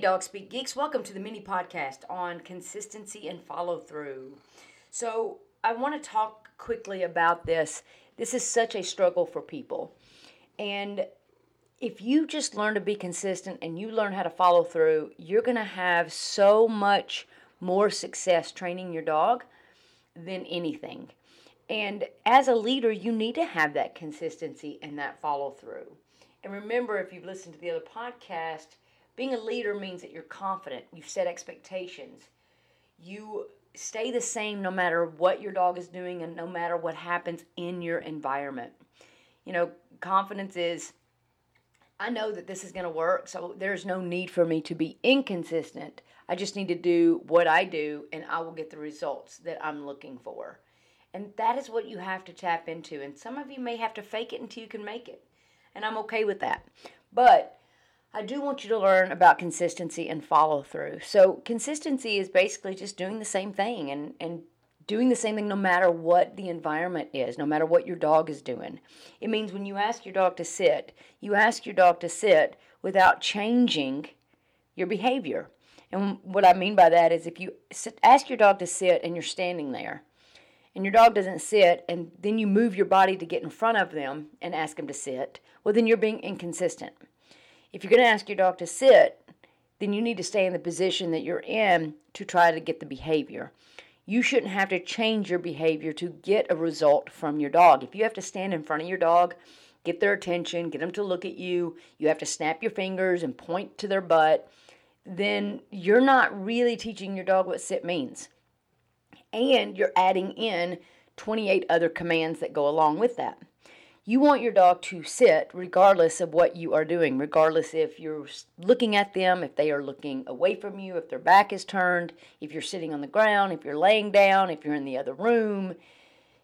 Dog Speak Geeks, welcome to the mini podcast on consistency and follow through. So, I want to talk quickly about this. This is such a struggle for people. And if you just learn to be consistent and you learn how to follow through, you're going to have so much more success training your dog than anything. And as a leader, you need to have that consistency and that follow through. And remember, if you've listened to the other podcast, being a leader means that you're confident, you've set expectations, you stay the same no matter what your dog is doing and no matter what happens in your environment. You know, confidence is I know that this is going to work, so there's no need for me to be inconsistent. I just need to do what I do and I will get the results that I'm looking for. And that is what you have to tap into. And some of you may have to fake it until you can make it. And I'm okay with that. But I do want you to learn about consistency and follow through. So, consistency is basically just doing the same thing and, and doing the same thing no matter what the environment is, no matter what your dog is doing. It means when you ask your dog to sit, you ask your dog to sit without changing your behavior. And what I mean by that is if you ask your dog to sit and you're standing there, and your dog doesn't sit, and then you move your body to get in front of them and ask them to sit, well, then you're being inconsistent. If you're going to ask your dog to sit, then you need to stay in the position that you're in to try to get the behavior. You shouldn't have to change your behavior to get a result from your dog. If you have to stand in front of your dog, get their attention, get them to look at you, you have to snap your fingers and point to their butt, then you're not really teaching your dog what sit means. And you're adding in 28 other commands that go along with that. You want your dog to sit regardless of what you are doing, regardless if you're looking at them, if they are looking away from you, if their back is turned, if you're sitting on the ground, if you're laying down, if you're in the other room.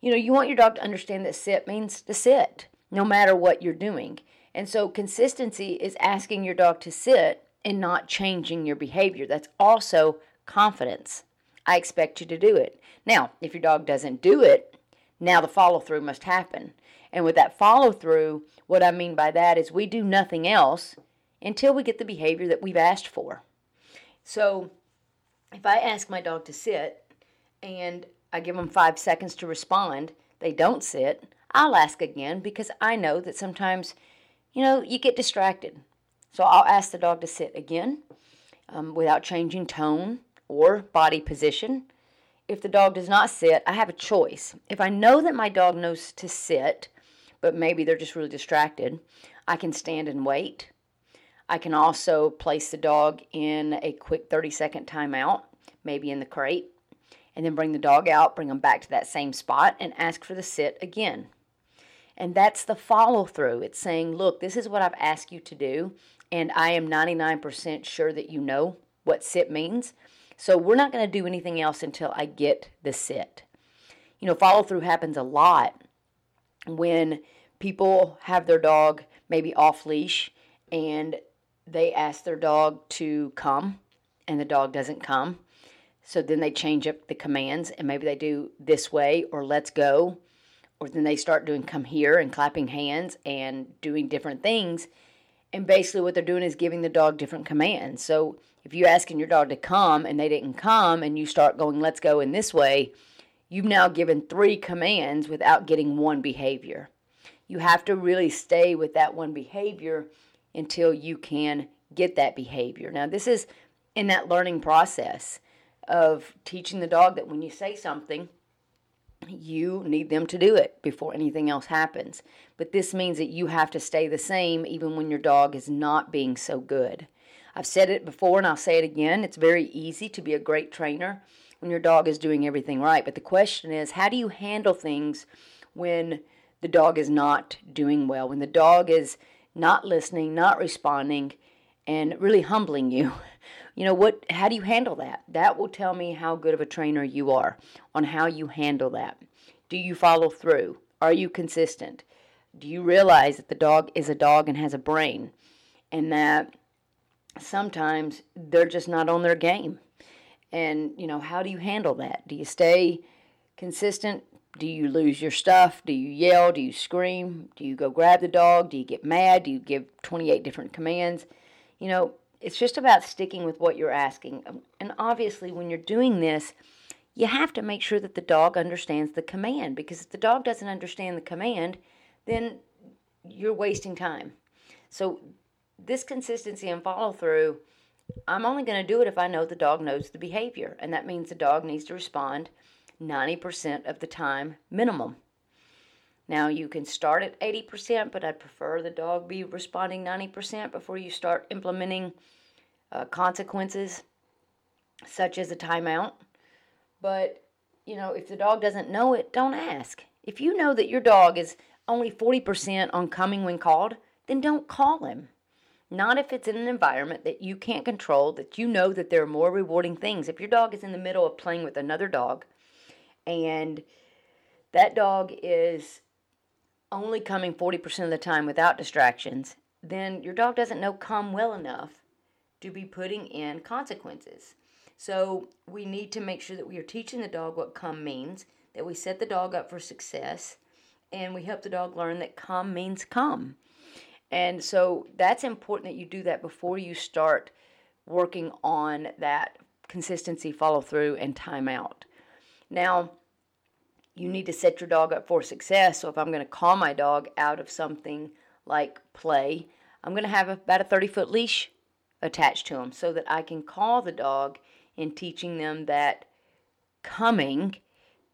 You know, you want your dog to understand that sit means to sit, no matter what you're doing. And so consistency is asking your dog to sit and not changing your behavior. That's also confidence. I expect you to do it. Now, if your dog doesn't do it, now the follow through must happen. And with that follow through, what I mean by that is we do nothing else until we get the behavior that we've asked for. So if I ask my dog to sit and I give them five seconds to respond, they don't sit, I'll ask again because I know that sometimes, you know, you get distracted. So I'll ask the dog to sit again um, without changing tone or body position. If the dog does not sit, I have a choice. If I know that my dog knows to sit, but maybe they're just really distracted. I can stand and wait. I can also place the dog in a quick 30 second timeout, maybe in the crate, and then bring the dog out, bring them back to that same spot, and ask for the sit again. And that's the follow through. It's saying, look, this is what I've asked you to do, and I am 99% sure that you know what sit means. So we're not going to do anything else until I get the sit. You know, follow through happens a lot when people have their dog maybe off leash and they ask their dog to come and the dog doesn't come. So then they change up the commands and maybe they do this way or let's go. Or then they start doing come here and clapping hands and doing different things. And basically, what they're doing is giving the dog different commands. So if you're asking your dog to come and they didn't come and you start going, let's go in this way, you've now given three commands without getting one behavior. You have to really stay with that one behavior until you can get that behavior. Now, this is in that learning process of teaching the dog that when you say something, you need them to do it before anything else happens. But this means that you have to stay the same even when your dog is not being so good. I've said it before and I'll say it again. It's very easy to be a great trainer when your dog is doing everything right. But the question is, how do you handle things when the dog is not doing well, when the dog is not listening, not responding, and really humbling you? You know what how do you handle that? That will tell me how good of a trainer you are on how you handle that. Do you follow through? Are you consistent? Do you realize that the dog is a dog and has a brain and that sometimes they're just not on their game? And, you know, how do you handle that? Do you stay consistent? Do you lose your stuff? Do you yell? Do you scream? Do you go grab the dog? Do you get mad? Do you give 28 different commands? You know, it's just about sticking with what you're asking. Um, and obviously, when you're doing this, you have to make sure that the dog understands the command because if the dog doesn't understand the command, then you're wasting time. So, this consistency and follow through I'm only going to do it if I know the dog knows the behavior, and that means the dog needs to respond 90% of the time minimum. Now, you can start at 80%, but I'd prefer the dog be responding 90% before you start implementing uh, consequences, such as a timeout. But, you know, if the dog doesn't know it, don't ask. If you know that your dog is only 40% on coming when called, then don't call him. Not if it's in an environment that you can't control, that you know that there are more rewarding things. If your dog is in the middle of playing with another dog and that dog is only coming 40% of the time without distractions, then your dog doesn't know come well enough to be putting in consequences. So we need to make sure that we are teaching the dog what come means, that we set the dog up for success, and we help the dog learn that come means come. And so that's important that you do that before you start working on that consistency, follow through, and timeout. Now, you need to set your dog up for success. So if I'm going to call my dog out of something like play, I'm going to have about a 30 foot leash attached to him so that I can call the dog in teaching them that coming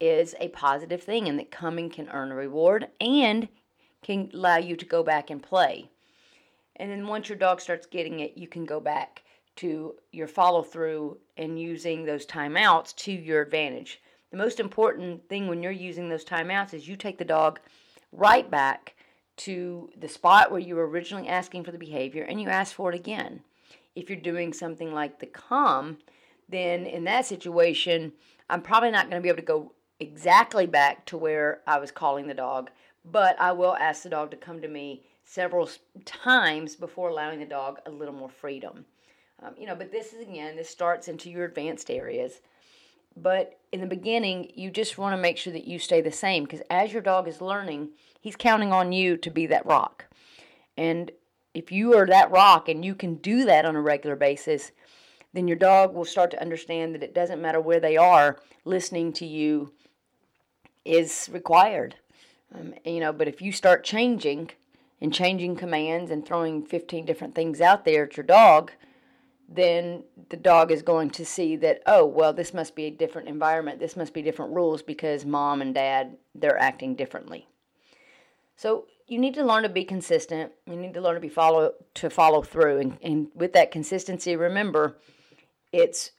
is a positive thing and that coming can earn a reward and can allow you to go back and play. And then once your dog starts getting it, you can go back to your follow through and using those timeouts to your advantage. The most important thing when you're using those timeouts is you take the dog right back to the spot where you were originally asking for the behavior and you ask for it again. If you're doing something like the come, then in that situation, I'm probably not going to be able to go exactly back to where I was calling the dog, but I will ask the dog to come to me several times before allowing the dog a little more freedom. Um, you know, but this is again, this starts into your advanced areas. But in the beginning, you just want to make sure that you stay the same because as your dog is learning, he's counting on you to be that rock. And if you are that rock and you can do that on a regular basis, then your dog will start to understand that it doesn't matter where they are, listening to you is required. Um, you know, but if you start changing and changing commands and throwing 15 different things out there at your dog, then the dog is going to see that, oh, well, this must be a different environment. This must be different rules because mom and dad, they're acting differently. So you need to learn to be consistent. You need to learn to be follow to follow through, and, and with that consistency, remember, it's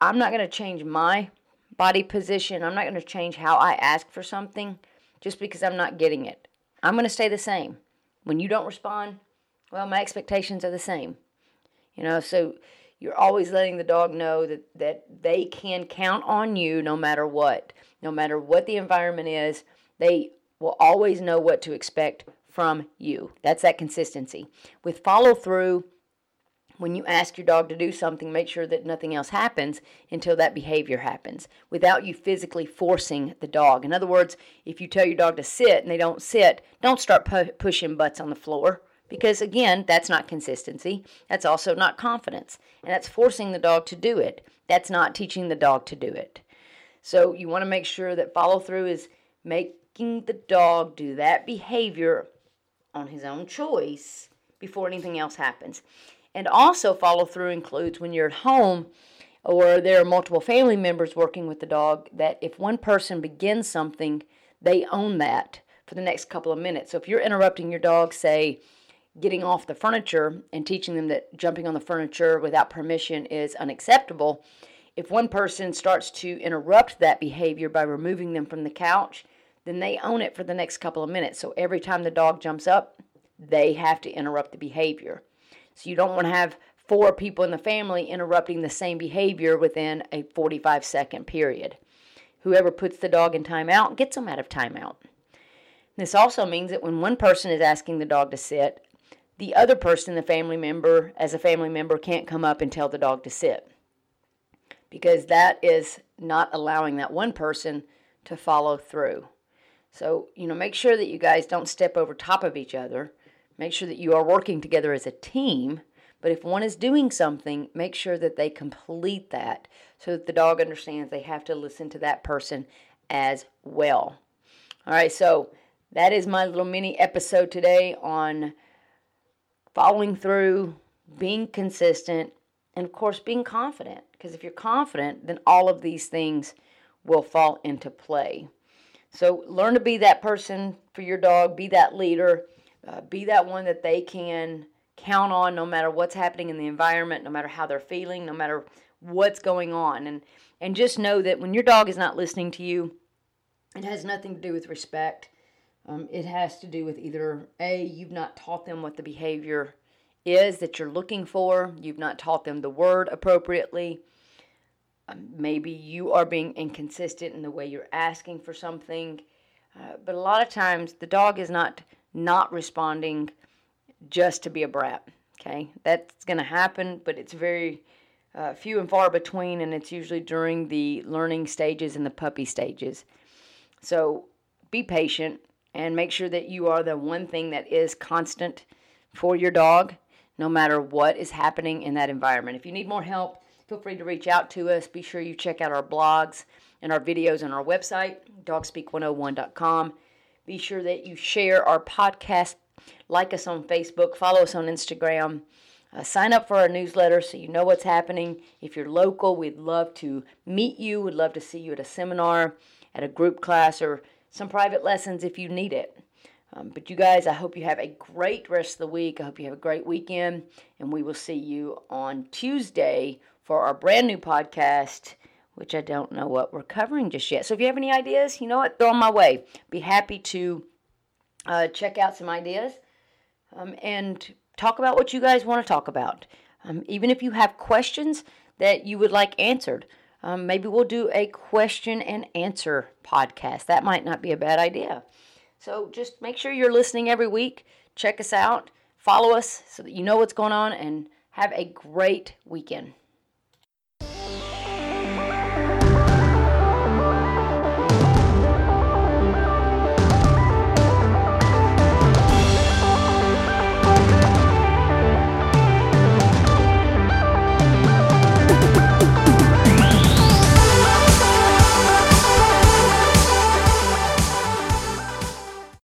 I'm not going to change my body position. I'm not going to change how I ask for something just because I'm not getting it. I'm going to stay the same. When you don't respond, well, my expectations are the same. You know, so you're always letting the dog know that, that they can count on you no matter what. No matter what the environment is, they will always know what to expect from you. That's that consistency. With follow through, when you ask your dog to do something, make sure that nothing else happens until that behavior happens without you physically forcing the dog. In other words, if you tell your dog to sit and they don't sit, don't start pu- pushing butts on the floor because, again, that's not consistency. That's also not confidence. And that's forcing the dog to do it. That's not teaching the dog to do it. So you want to make sure that follow through is making the dog do that behavior on his own choice before anything else happens. And also, follow through includes when you're at home or there are multiple family members working with the dog, that if one person begins something, they own that for the next couple of minutes. So if you're interrupting your dog, say, getting off the furniture and teaching them that jumping on the furniture without permission is unacceptable, if one person starts to interrupt that behavior by removing them from the couch, then they own it for the next couple of minutes. So every time the dog jumps up, they have to interrupt the behavior. So you don't want to have four people in the family interrupting the same behavior within a 45 second period. Whoever puts the dog in timeout gets them out of timeout. This also means that when one person is asking the dog to sit, the other person, the family member, as a family member, can't come up and tell the dog to sit because that is not allowing that one person to follow through. So, you know, make sure that you guys don't step over top of each other. Make sure that you are working together as a team. But if one is doing something, make sure that they complete that so that the dog understands they have to listen to that person as well. All right, so that is my little mini episode today on following through, being consistent, and of course, being confident. Because if you're confident, then all of these things will fall into play. So learn to be that person for your dog, be that leader, uh, be that one that they can count on no matter what's happening in the environment, no matter how they're feeling, no matter what's going on. And and just know that when your dog is not listening to you, it has nothing to do with respect. Um, it has to do with either A, you've not taught them what the behavior is that you're looking for, you've not taught them the word appropriately. Um, maybe you are being inconsistent in the way you're asking for something. Uh, but a lot of times the dog is not not responding just to be a brat. Okay, that's going to happen, but it's very uh, few and far between, and it's usually during the learning stages and the puppy stages. So be patient and make sure that you are the one thing that is constant for your dog, no matter what is happening in that environment. If you need more help, feel free to reach out to us. Be sure you check out our blogs and our videos on our website, dogspeak101.com. Be sure that you share our podcast, like us on Facebook, follow us on Instagram. Uh, sign up for our newsletter so you know what's happening. If you're local, we'd love to meet you. We'd love to see you at a seminar, at a group class, or some private lessons if you need it. Um, but you guys, I hope you have a great rest of the week. I hope you have a great weekend, and we will see you on Tuesday for our brand new podcast, which I don't know what we're covering just yet. So if you have any ideas, you know what, throw them my way. Be happy to uh, check out some ideas um, and talk about what you guys want to talk about. Um, even if you have questions that you would like answered, um, maybe we'll do a question and answer podcast. That might not be a bad idea. So just make sure you're listening every week. Check us out, follow us so that you know what's going on, and have a great weekend.